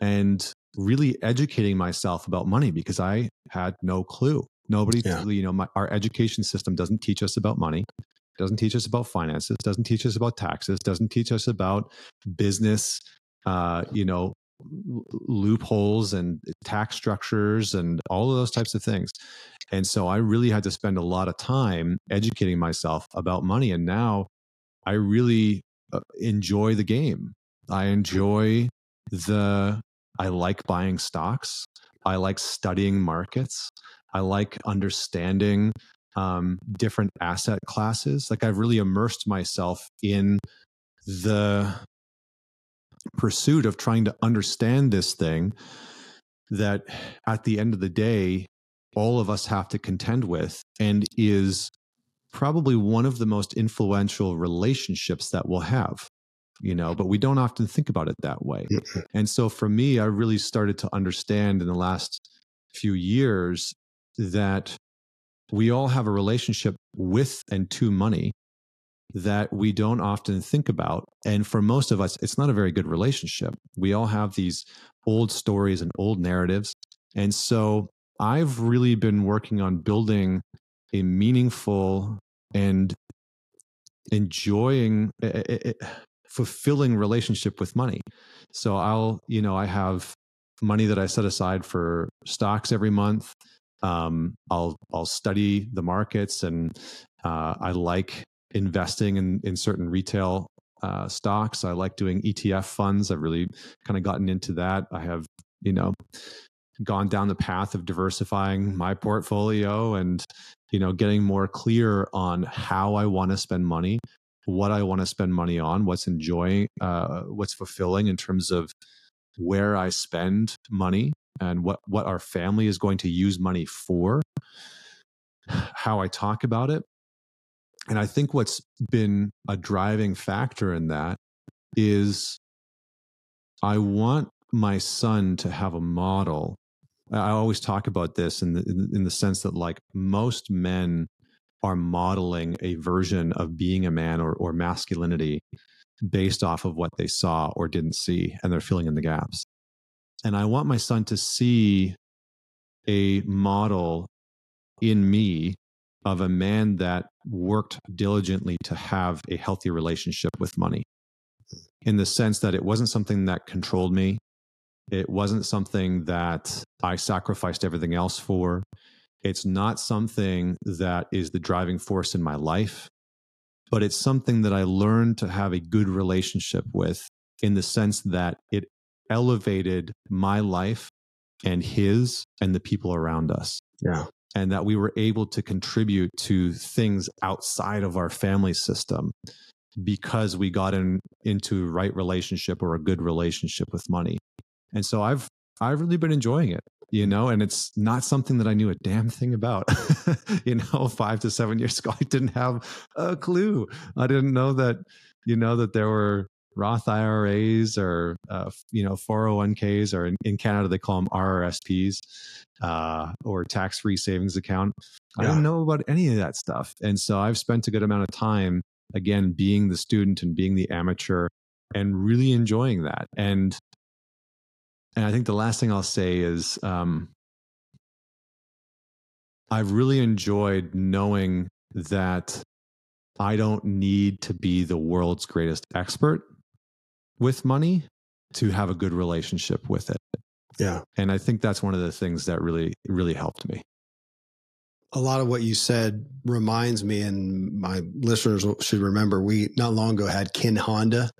and really educating myself about money because I had no clue. Nobody, yeah. you know, my, our education system doesn't teach us about money, doesn't teach us about finances, doesn't teach us about taxes, doesn't teach us about business, uh, you know, loopholes and tax structures and all of those types of things. And so I really had to spend a lot of time educating myself about money. And now I really uh, enjoy the game. I enjoy the, I like buying stocks. I like studying markets. I like understanding um, different asset classes. Like I've really immersed myself in the pursuit of trying to understand this thing that at the end of the day, all of us have to contend with and is probably one of the most influential relationships that we'll have you know but we don't often think about it that way and so for me i really started to understand in the last few years that we all have a relationship with and to money that we don't often think about. And for most of us, it's not a very good relationship. We all have these old stories and old narratives. And so I've really been working on building a meaningful and enjoying, eh, eh, eh, fulfilling relationship with money. So I'll, you know, I have money that I set aside for stocks every month. Um, I'll I'll study the markets, and uh, I like investing in in certain retail uh, stocks. I like doing ETF funds. I've really kind of gotten into that. I have, you know, gone down the path of diversifying my portfolio and, you know, getting more clear on how I want to spend money, what I want to spend money on, what's enjoying, uh, what's fulfilling in terms of where I spend money and what what our family is going to use money for, how I talk about it, and I think what's been a driving factor in that is I want my son to have a model. I always talk about this in the, in the sense that like most men are modeling a version of being a man or, or masculinity based off of what they saw or didn't see, and they're filling in the gaps. And I want my son to see a model in me of a man that worked diligently to have a healthy relationship with money in the sense that it wasn't something that controlled me. It wasn't something that I sacrificed everything else for. It's not something that is the driving force in my life, but it's something that I learned to have a good relationship with in the sense that it elevated my life and his and the people around us. Yeah and that we were able to contribute to things outside of our family system because we got in into right relationship or a good relationship with money. And so I've I've really been enjoying it, you know, and it's not something that I knew a damn thing about. you know, 5 to 7 years ago I didn't have a clue. I didn't know that you know that there were Roth IRAs or uh, you know 401ks or in, in, Canada they call them RRSPs uh, or tax-free savings account. Yeah. I don't know about any of that stuff, and so I've spent a good amount of time again being the student and being the amateur and really enjoying that. And and I think the last thing I'll say is um, I've really enjoyed knowing that I don't need to be the world's greatest expert with money to have a good relationship with it. Yeah. And I think that's one of the things that really, really helped me. A lot of what you said reminds me, and my listeners should remember, we not long ago had Ken Honda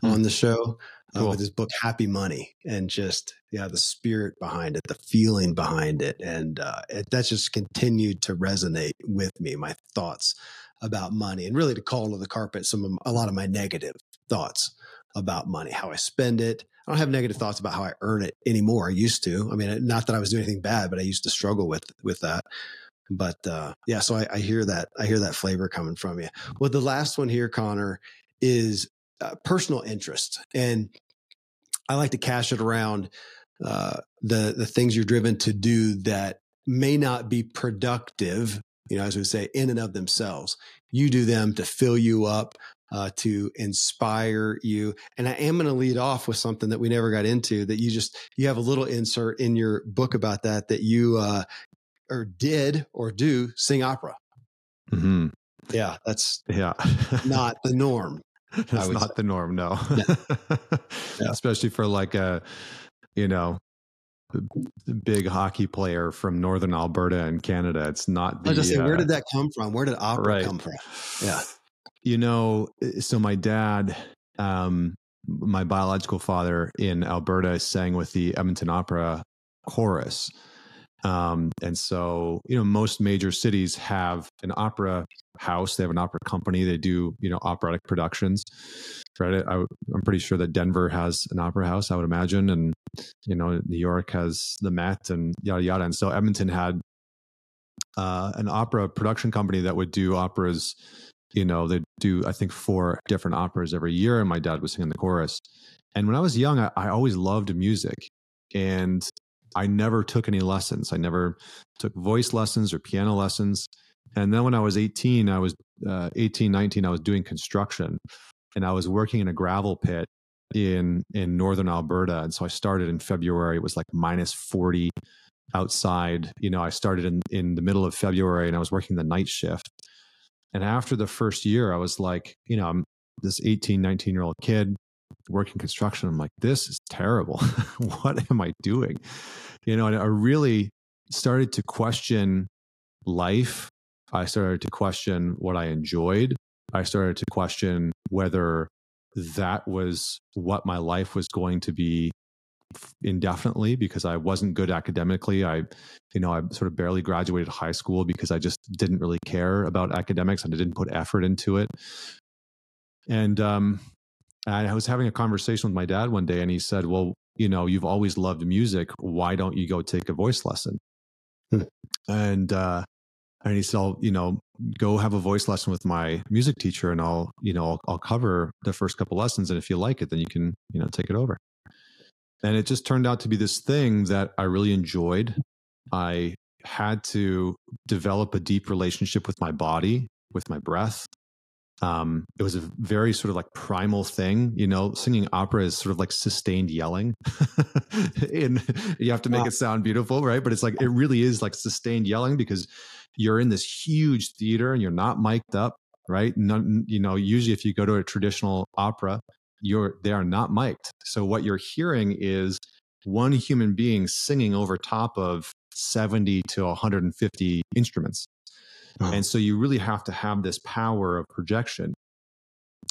hmm. on the show uh, with his book Happy Money, and just yeah, the spirit behind it, the feeling behind it, and uh, it, that's just continued to resonate with me. My thoughts about money, and really to call to the carpet some of, a lot of my negative thoughts about money, how I spend it. I don't have negative thoughts about how I earn it anymore. I used to. I mean, not that I was doing anything bad, but I used to struggle with with that. but uh, yeah, so I, I, hear that. I hear that flavor coming from you. Well, the last one here, Connor, is uh, personal interest, and I like to cash it around uh, the the things you're driven to do that may not be productive. You know, as we say, in and of themselves, you do them to fill you up, uh, to inspire you. And I am going to lead off with something that we never got into that you just, you have a little insert in your book about that, that you, uh, or did or do sing opera. Mm-hmm. Yeah. That's yeah. not the norm. That's not say. the norm. No, especially for like a, you know, big hockey player from northern Alberta in Canada. It's not. The, I just say, uh, where did that come from? Where did opera right. come from? Yeah. You know, eh, so my dad, um, my biological father in Alberta sang with the Edmonton Opera chorus. Um, and so, you know, most major cities have an opera house. They have an opera company. They do, you know, operatic productions. Right. I, am pretty sure that Denver has an opera house. I would imagine, and you know, New York has the Met and yada yada. And so Edmonton had uh, an opera production company that would do operas you know, they do, I think, four different operas every year. And my dad was singing the chorus. And when I was young, I, I always loved music. And I never took any lessons. I never took voice lessons or piano lessons. And then when I was 18, I was uh, 18, 19, I was doing construction and I was working in a gravel pit in in northern Alberta. And so I started in February. It was like minus 40 outside. You know, I started in, in the middle of February and I was working the night shift. And after the first year, I was like, you know, I'm this 18, 19 year old kid working construction. I'm like, this is terrible. what am I doing? You know, and I really started to question life. I started to question what I enjoyed. I started to question whether that was what my life was going to be indefinitely because I wasn't good academically. I, you know, I sort of barely graduated high school because I just didn't really care about academics and I didn't put effort into it. And um, I was having a conversation with my dad one day, and he said, "Well, you know, you've always loved music. Why don't you go take a voice lesson?" Hmm. And uh, and he said, "I'll, you know, go have a voice lesson with my music teacher, and I'll, you know, I'll, I'll cover the first couple lessons, and if you like it, then you can, you know, take it over." And it just turned out to be this thing that I really enjoyed. I had to develop a deep relationship with my body, with my breath. Um, it was a very sort of like primal thing, you know. Singing opera is sort of like sustained yelling, and you have to make wow. it sound beautiful, right? But it's like it really is like sustained yelling because you're in this huge theater and you're not mic'd up, right? None, you know, usually if you go to a traditional opera, you're they are not mic'd. So what you're hearing is one human being singing over top of 70 to 150 instruments. Oh. And so you really have to have this power of projection.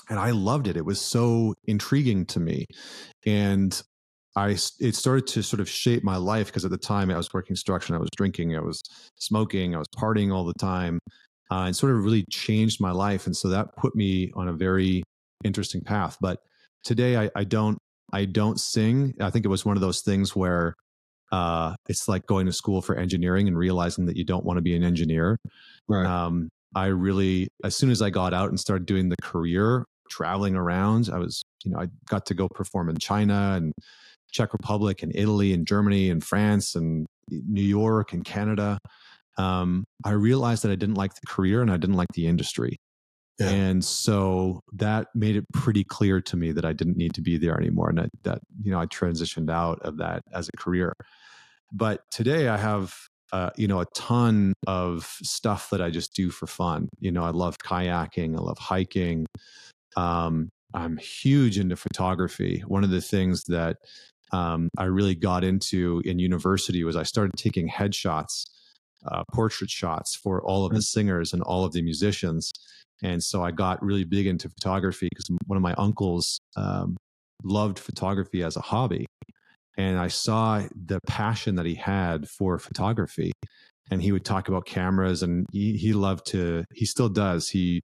And I loved it. It was so intriguing to me. And I, it started to sort of shape my life because at the time I was working construction, I was drinking, I was smoking, I was partying all the time, uh, and sort of really changed my life. And so that put me on a very interesting path. But today I, I don't I don't sing. I think it was one of those things where uh, it's like going to school for engineering and realizing that you don't want to be an engineer. Right. Um, I really, as soon as I got out and started doing the career traveling around, I was, you know, I got to go perform in China and Czech Republic and Italy and Germany and France and New York and Canada. Um, I realized that I didn't like the career and I didn't like the industry. Yeah. And so that made it pretty clear to me that I didn't need to be there anymore. And that, that, you know, I transitioned out of that as a career. But today I have, uh, you know, a ton of stuff that I just do for fun. You know, I love kayaking, I love hiking. Um, I'm huge into photography. One of the things that um, I really got into in university was I started taking headshots, uh, portrait shots for all of the singers and all of the musicians. And so I got really big into photography because one of my uncles um, loved photography as a hobby. And I saw the passion that he had for photography. And he would talk about cameras and he, he loved to, he still does. He,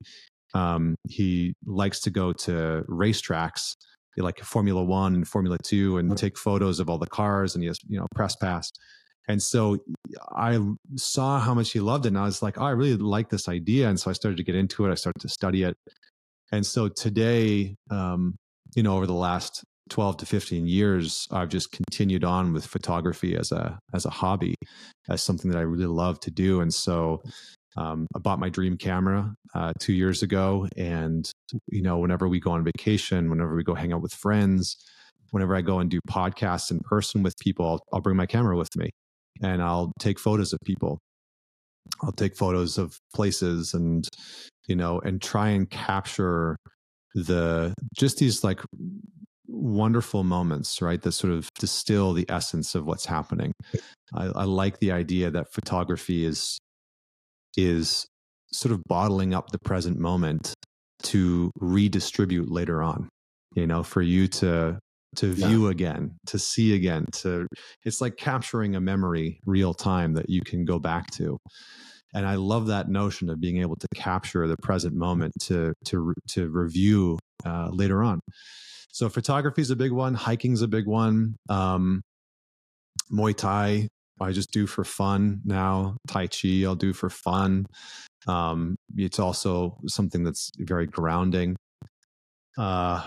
um, he likes to go to racetracks like Formula One and Formula Two and take photos of all the cars and he has, you know, press pass. And so I saw how much he loved it. And I was like, oh, I really like this idea. And so I started to get into it. I started to study it. And so today, um, you know, over the last 12 to 15 years, I've just continued on with photography as a as a hobby, as something that I really love to do. And so um, I bought my dream camera uh, two years ago, and you know, whenever we go on vacation, whenever we go hang out with friends, whenever I go and do podcasts in person with people, I'll, I'll bring my camera with me, and I'll take photos of people. I'll take photos of places, and you know, and try and capture the just these like wonderful moments, right? That sort of distill the essence of what's happening. I, I, like the idea that photography is is sort of bottling up the present moment to redistribute later on you know for you to to view yeah. again to see again to it's like capturing a memory real time that you can go back to and i love that notion of being able to capture the present moment to to to review uh, later on so photography is a big one hiking's a big one um, muay thai I just do for fun now. Tai Chi, I'll do for fun. Um, it's also something that's very grounding. Uh,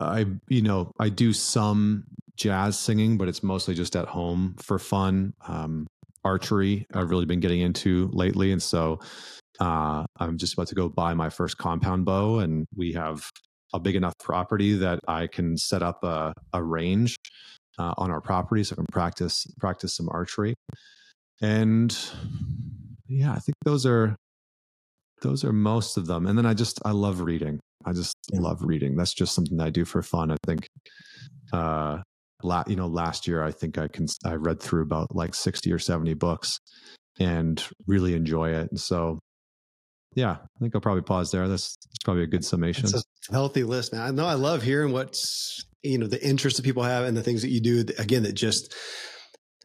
I, you know, I do some jazz singing, but it's mostly just at home for fun. Um, archery, I've really been getting into lately. And so uh, I'm just about to go buy my first compound bow, and we have a big enough property that I can set up a, a range uh, on our property, so I can practice practice some archery. And yeah, I think those are those are most of them. And then I just I love reading. I just yeah. love reading. That's just something I do for fun. I think. Uh, la- you know, last year I think I can I read through about like sixty or seventy books, and really enjoy it. And so yeah, I think I'll probably pause there. That's, that's probably a good summation. It's a healthy list, Now I know I love hearing what's you know the interests that people have and the things that you do again that just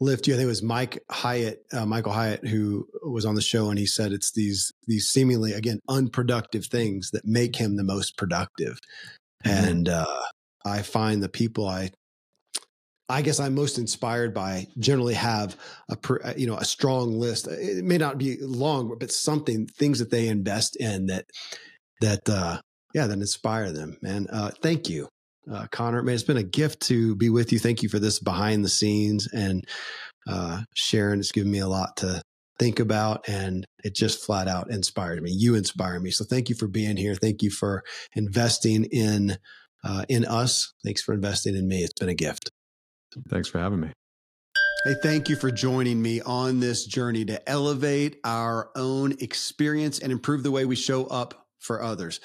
lift you. I think it was Mike Hyatt, uh, Michael Hyatt, who was on the show, and he said it's these these seemingly again unproductive things that make him the most productive. Mm-hmm. And uh, I find the people I I guess I'm most inspired by generally have a uh, you know a strong list. It may not be long, but something things that they invest in that that uh, yeah that inspire them. Man, uh, thank you, uh, Connor. Man, it's been a gift to be with you. Thank you for this behind the scenes and uh, Sharon. It's given me a lot to think about, and it just flat out inspired me. You inspire me, so thank you for being here. Thank you for investing in uh, in us. Thanks for investing in me. It's been a gift. Thanks for having me. Hey, thank you for joining me on this journey to elevate our own experience and improve the way we show up for others.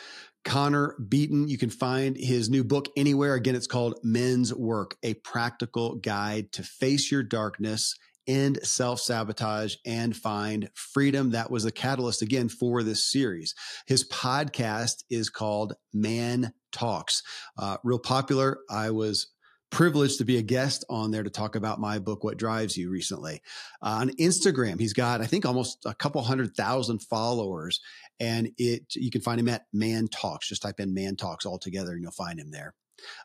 Connor Beaton, you can find his new book anywhere. Again, it's called Men's Work, a practical guide to face your darkness end self sabotage and find freedom. That was the catalyst again for this series. His podcast is called Man Talks. Uh, real popular. I was privileged to be a guest on there to talk about my book, What Drives You, recently. Uh, on Instagram, he's got, I think, almost a couple hundred thousand followers. And it you can find him at Man Talks. Just type in Man Talks all together and you'll find him there.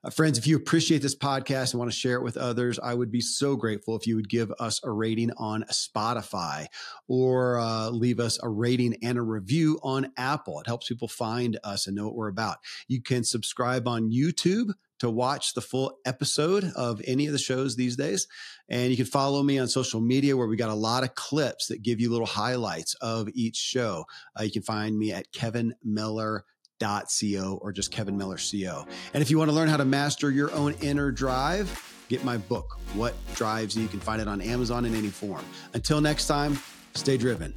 Uh, friends, if you appreciate this podcast and want to share it with others, I would be so grateful if you would give us a rating on Spotify or uh, leave us a rating and a review on Apple. It helps people find us and know what we're about. You can subscribe on YouTube to watch the full episode of any of the shows these days. And you can follow me on social media where we got a lot of clips that give you little highlights of each show. Uh, you can find me at Kevin Miller co or just Kevin Miller CO. And if you want to learn how to master your own inner drive, get my book, What Drives You. You can find it on Amazon in any form. Until next time, stay driven.